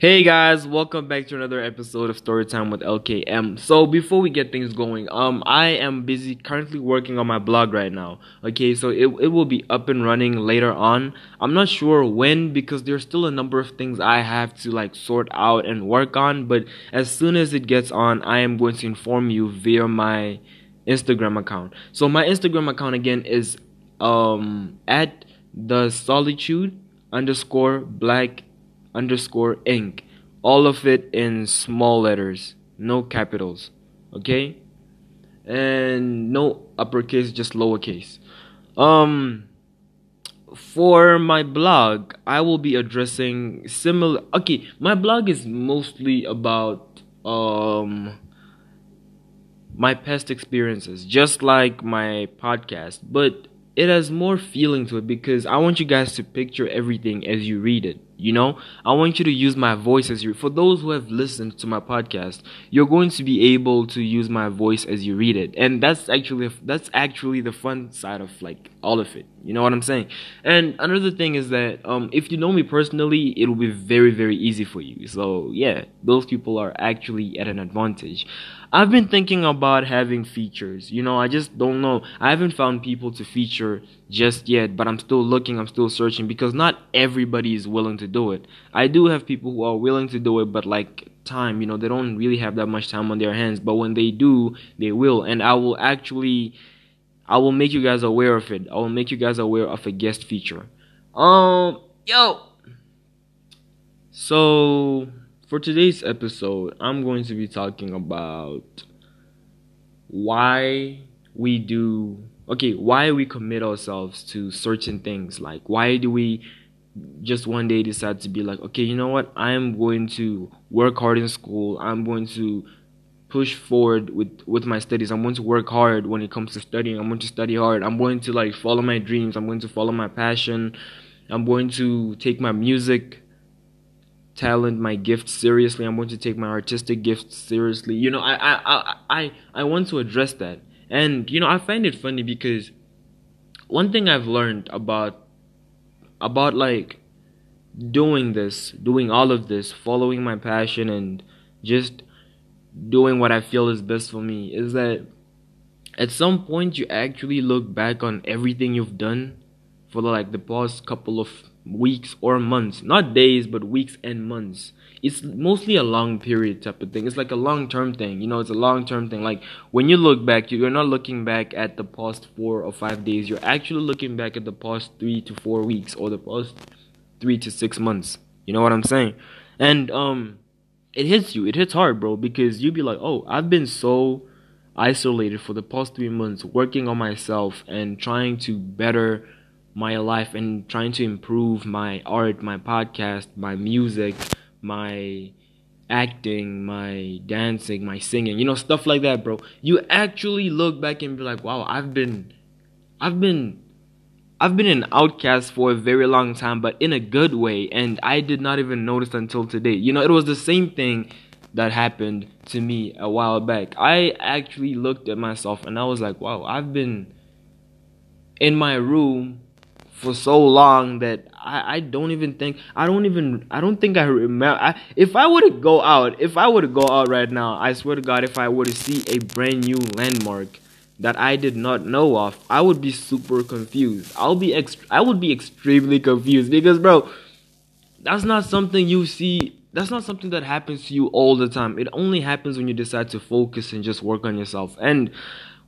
Hey guys, welcome back to another episode of Storytime with LKM. So before we get things going, um, I am busy currently working on my blog right now. Okay, so it it will be up and running later on. I'm not sure when because there's still a number of things I have to like sort out and work on. But as soon as it gets on, I am going to inform you via my Instagram account. So my Instagram account again is um at the solitude underscore black underscore ink. All of it in small letters, no capitals. Okay? And no uppercase, just lowercase. Um for my blog, I will be addressing similar okay, my blog is mostly about um my past experiences, just like my podcast, but it has more feeling to it because I want you guys to picture everything as you read it. You know, I want you to use my voice as you. For those who have listened to my podcast, you're going to be able to use my voice as you read it, and that's actually that's actually the fun side of like all of it. You know what I'm saying? And another thing is that um, if you know me personally, it will be very very easy for you. So yeah, those people are actually at an advantage. I've been thinking about having features. You know, I just don't know. I haven't found people to feature just yet, but I'm still looking, I'm still searching because not everybody is willing to do it. I do have people who are willing to do it, but like time, you know, they don't really have that much time on their hands, but when they do, they will. And I will actually I will make you guys aware of it. I will make you guys aware of a guest feature. Um, yo. So, for today's episode, I'm going to be talking about why we do okay, why we commit ourselves to certain things. Like why do we just one day decide to be like, okay, you know what? I am going to work hard in school. I'm going to push forward with with my studies. I'm going to work hard when it comes to studying. I'm going to study hard. I'm going to like follow my dreams. I'm going to follow my passion. I'm going to take my music talent, my gift seriously. I'm going to take my artistic gifts seriously. You know, I I I I want to address that. And you know, I find it funny because one thing I've learned about about like doing this, doing all of this, following my passion and just doing what I feel is best for me is that at some point you actually look back on everything you've done for like the past couple of weeks or months. Not days but weeks and months. It's mostly a long period type of thing. It's like a long term thing you know it's a long term thing. Like when you look back you're not looking back at the past four or five days. You're actually looking back at the past three to four weeks or the past three to six months. You know what i'm saying? And um it hits you it hits hard bro because you'd be like oh i've been so isolated for the past three months working on myself and trying to better my life and trying to improve my art, my podcast, my music, my acting, my dancing, my singing, you know, stuff like that, bro. You actually look back and be like, wow, I've been, I've been, I've been an outcast for a very long time, but in a good way, and I did not even notice until today. You know, it was the same thing that happened to me a while back. I actually looked at myself and I was like, wow, I've been in my room for so long that I, I don't even think I don't even I don't think I remember I, if I were to go out if I were to go out right now I swear to God if I were to see a brand new landmark that I did not know of I would be super confused. I'll be ext- I would be extremely confused because bro that's not something you see that's not something that happens to you all the time. It only happens when you decide to focus and just work on yourself. And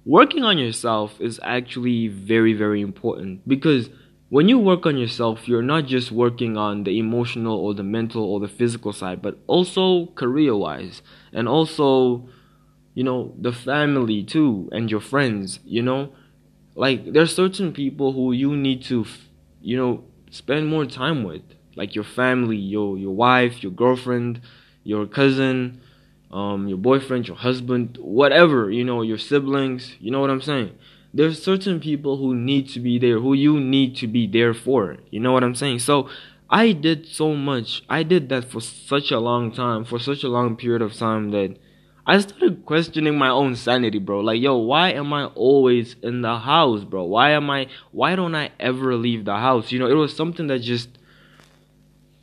working on yourself is actually very very important because when you work on yourself, you're not just working on the emotional or the mental or the physical side, but also career wise and also, you know, the family too and your friends, you know. Like, there's certain people who you need to, you know, spend more time with, like your family, your, your wife, your girlfriend, your cousin, um, your boyfriend, your husband, whatever, you know, your siblings, you know what I'm saying? there's certain people who need to be there, who you need to be there for. You know what I'm saying? So I did so much. I did that for such a long time, for such a long period of time that I started questioning my own sanity, bro. Like, yo, why am I always in the house, bro? Why am I why don't I ever leave the house? You know, it was something that just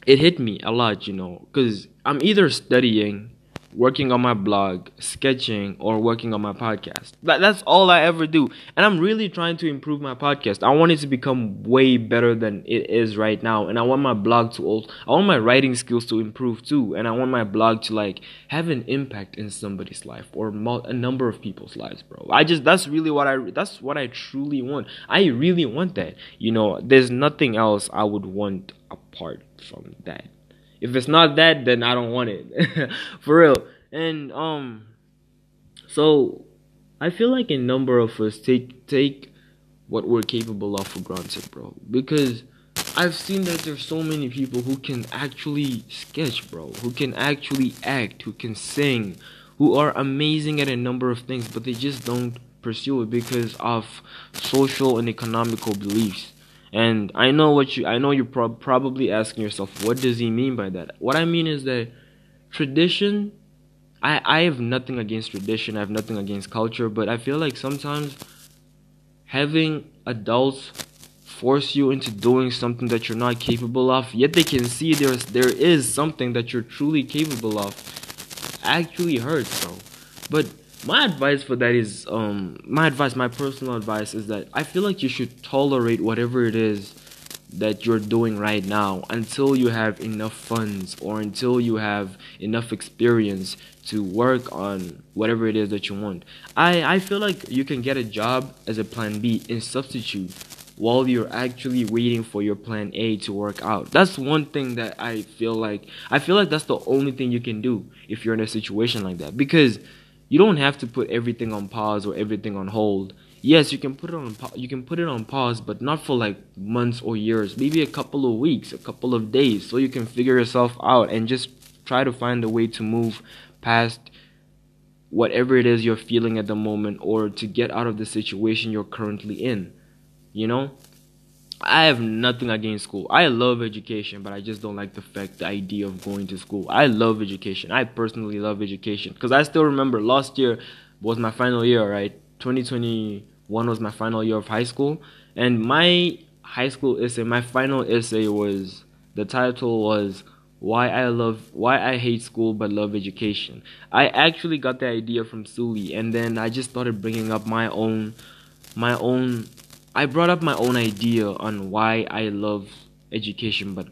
it hit me a lot, you know, because I'm either studying working on my blog, sketching, or working on my podcast. That, that's all I ever do. And I'm really trying to improve my podcast. I want it to become way better than it is right now. And I want my blog to also, I want my writing skills to improve too. And I want my blog to like have an impact in somebody's life or a number of people's lives, bro. I just, that's really what I, that's what I truly want. I really want that. You know, there's nothing else I would want apart from that. If it's not that, then I don't want it. For real. And um so I feel like a number of us take take what we're capable of for granted, bro. Because I've seen that there's so many people who can actually sketch, bro, who can actually act, who can sing, who are amazing at a number of things, but they just don't pursue it because of social and economical beliefs. And I know what you I know you're pro- probably asking yourself, what does he mean by that? What I mean is that tradition I I have nothing against tradition, I have nothing against culture, but I feel like sometimes having adults force you into doing something that you're not capable of, yet they can see there's there is something that you're truly capable of actually hurts though. But my advice for that is um my advice my personal advice is that i feel like you should tolerate whatever it is that you're doing right now until you have enough funds or until you have enough experience to work on whatever it is that you want i i feel like you can get a job as a plan b and substitute while you're actually waiting for your plan A to work out. That's one thing that I feel like I feel like that's the only thing you can do if you're in a situation like that because you don't have to put everything on pause or everything on hold. Yes, you can put it on you can put it on pause, but not for like months or years. Maybe a couple of weeks, a couple of days, so you can figure yourself out and just try to find a way to move past whatever it is you're feeling at the moment or to get out of the situation you're currently in. You know? I have nothing against school. I love education, but I just don't like the fact, the idea of going to school. I love education. I personally love education because I still remember last year was my final year, right? 2021 was my final year of high school, and my high school essay, my final essay was the title was why I love why I hate school but love education. I actually got the idea from Suli, and then I just started bringing up my own my own I brought up my own idea on why I love education but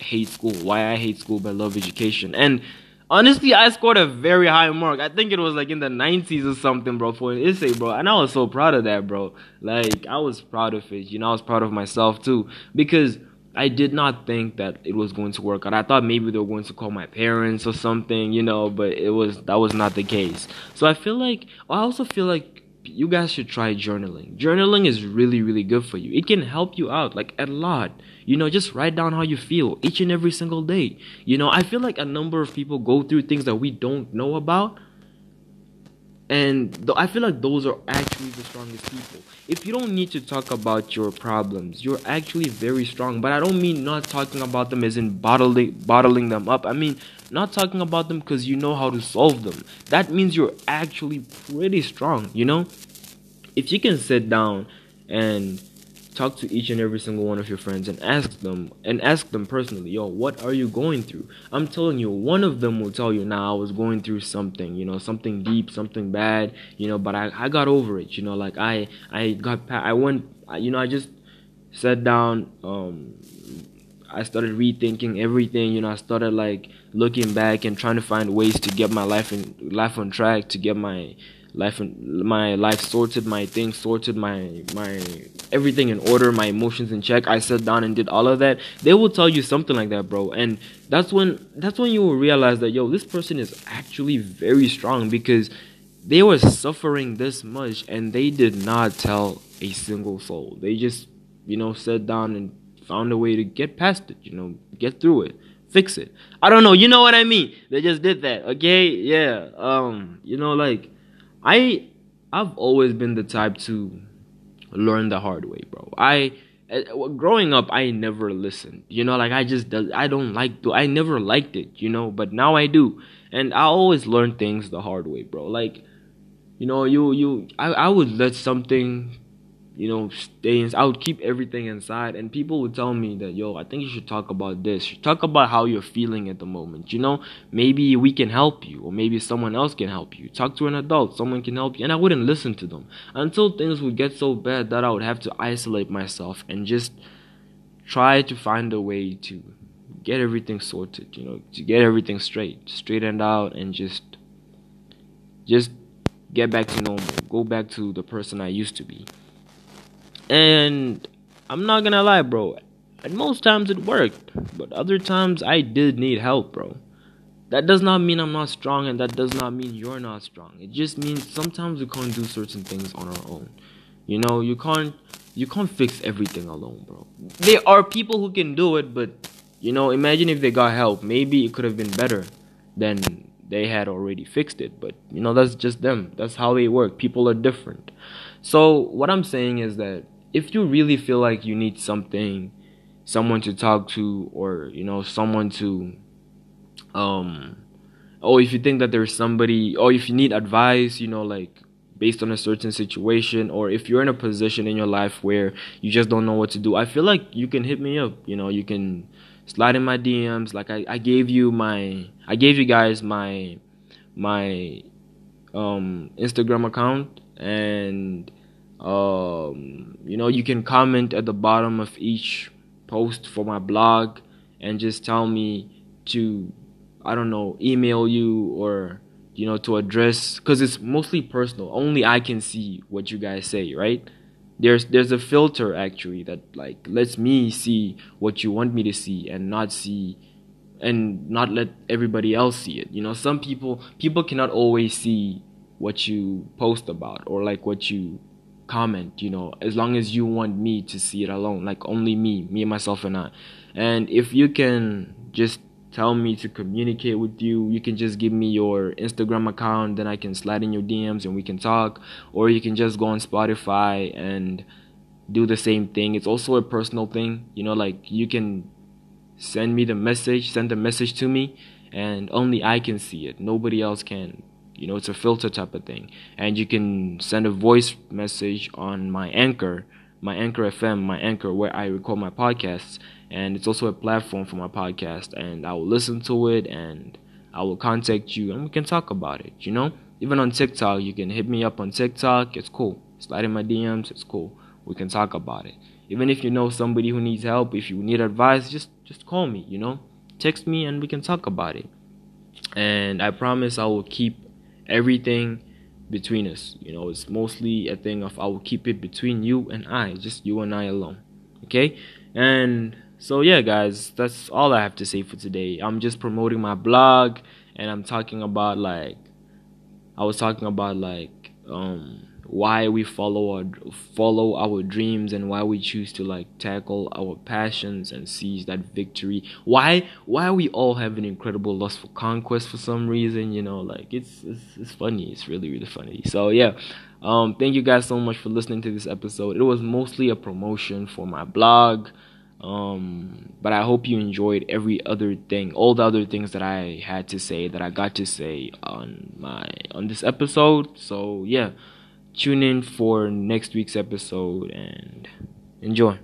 hate school. Why I hate school but love education. And honestly, I scored a very high mark. I think it was like in the 90s or something, bro, for an essay, bro. And I was so proud of that, bro. Like, I was proud of it. You know, I was proud of myself too. Because I did not think that it was going to work out. I thought maybe they were going to call my parents or something, you know, but it was that was not the case. So I feel like I also feel like you guys should try journaling. Journaling is really, really good for you. It can help you out like a lot. You know, just write down how you feel each and every single day. You know, I feel like a number of people go through things that we don't know about. And th- I feel like those are actually the strongest people. If you don't need to talk about your problems, you're actually very strong. But I don't mean not talking about them as in bottling, bottling them up. I mean, not talking about them because you know how to solve them. That means you're actually pretty strong, you know? If you can sit down and talk to each and every single one of your friends and ask them and ask them personally, yo, what are you going through? I'm telling you, one of them will tell you, now nah, I was going through something, you know, something deep, something bad, you know, but I, I got over it, you know, like I I got I went, you know, I just sat down, um, I started rethinking everything, you know, I started like looking back and trying to find ways to get my life in life on track, to get my life my life sorted, my things sorted, my my everything in order, my emotions in check. I sat down and did all of that. They will tell you something like that, bro. And that's when that's when you will realize that yo, this person is actually very strong because they were suffering this much and they did not tell a single soul. They just, you know, sat down and found a way to get past it, you know, get through it fix it. I don't know, you know what I mean? They just did that, okay? Yeah. Um, you know, like I I've always been the type to learn the hard way, bro. I eh, growing up I never listened. You know, like I just I don't like to I never liked it, you know, but now I do. And I always learn things the hard way, bro. Like you know, you you I I would let something you know, stay in, I would keep everything inside and people would tell me that, yo, I think you should talk about this. Talk about how you're feeling at the moment. You know, maybe we can help you or maybe someone else can help you. Talk to an adult, someone can help you. And I wouldn't listen to them until things would get so bad that I would have to isolate myself and just try to find a way to get everything sorted, you know, to get everything straight, straightened out and just just get back to normal, go back to the person I used to be. And I'm not gonna lie, bro. At most times it worked, but other times I did need help, bro. That does not mean I'm not strong, and that does not mean you're not strong. It just means sometimes we can't do certain things on our own. You know, you can't you can't fix everything alone, bro. There are people who can do it, but you know, imagine if they got help. Maybe it could have been better than they had already fixed it. But you know, that's just them. That's how they work. People are different. So what I'm saying is that if you really feel like you need something, someone to talk to, or you know, someone to, um, or if you think that there's somebody, or if you need advice, you know, like based on a certain situation, or if you're in a position in your life where you just don't know what to do, I feel like you can hit me up. You know, you can slide in my DMs. Like I, I gave you my, I gave you guys my, my, um, Instagram account and um, you know, you can comment at the bottom of each post for my blog and just tell me to, I don't know, email you or, you know, to address, because it's mostly personal. Only I can see what you guys say, right? There's there's a filter actually that like lets me see what you want me to see and not see and not let everybody else see it. You know, some people people cannot always see what you post about or like what you comment, you know, as long as you want me to see it alone, like only me, me, myself, and I. And if you can just tell me to communicate with you, you can just give me your Instagram account, then I can slide in your DMs and we can talk. Or you can just go on Spotify and do the same thing. It's also a personal thing, you know, like you can send me the message, send the message to me, and only I can see it. Nobody else can you know it's a filter type of thing. And you can send a voice message on my anchor my anchor fm my anchor where i record my podcasts. And it's also a platform for my podcast. And i will listen to it and i will contact you and we can talk about it you know? Even on tiktok you can hit me up on tiktok. It's cool. Slide in my dms it's cool. We can talk about it. Even if you know somebody who needs help if you need advice just just call me you know? Text me and we can talk about it. And i promise i will keep everything between us. You know, it's mostly a thing of I will keep it between you and I, just you and I alone. Okay? And so yeah, guys, that's all I have to say for today. I'm just promoting my blog and I'm talking about like I was talking about like um why we follow our follow our dreams and why we choose to like tackle our passions and seize that victory. Why why we all have an incredible lust for conquest for some reason you know like it's it's, it's funny. It's really really funny. So yeah. Um thank you guys so much for listening to this episode. It was mostly a promotion for my blog um but i hope you enjoyed every other thing all the other things that i had to say that i got to say on my on this episode. So yeah tune in for next week's episode and enjoy.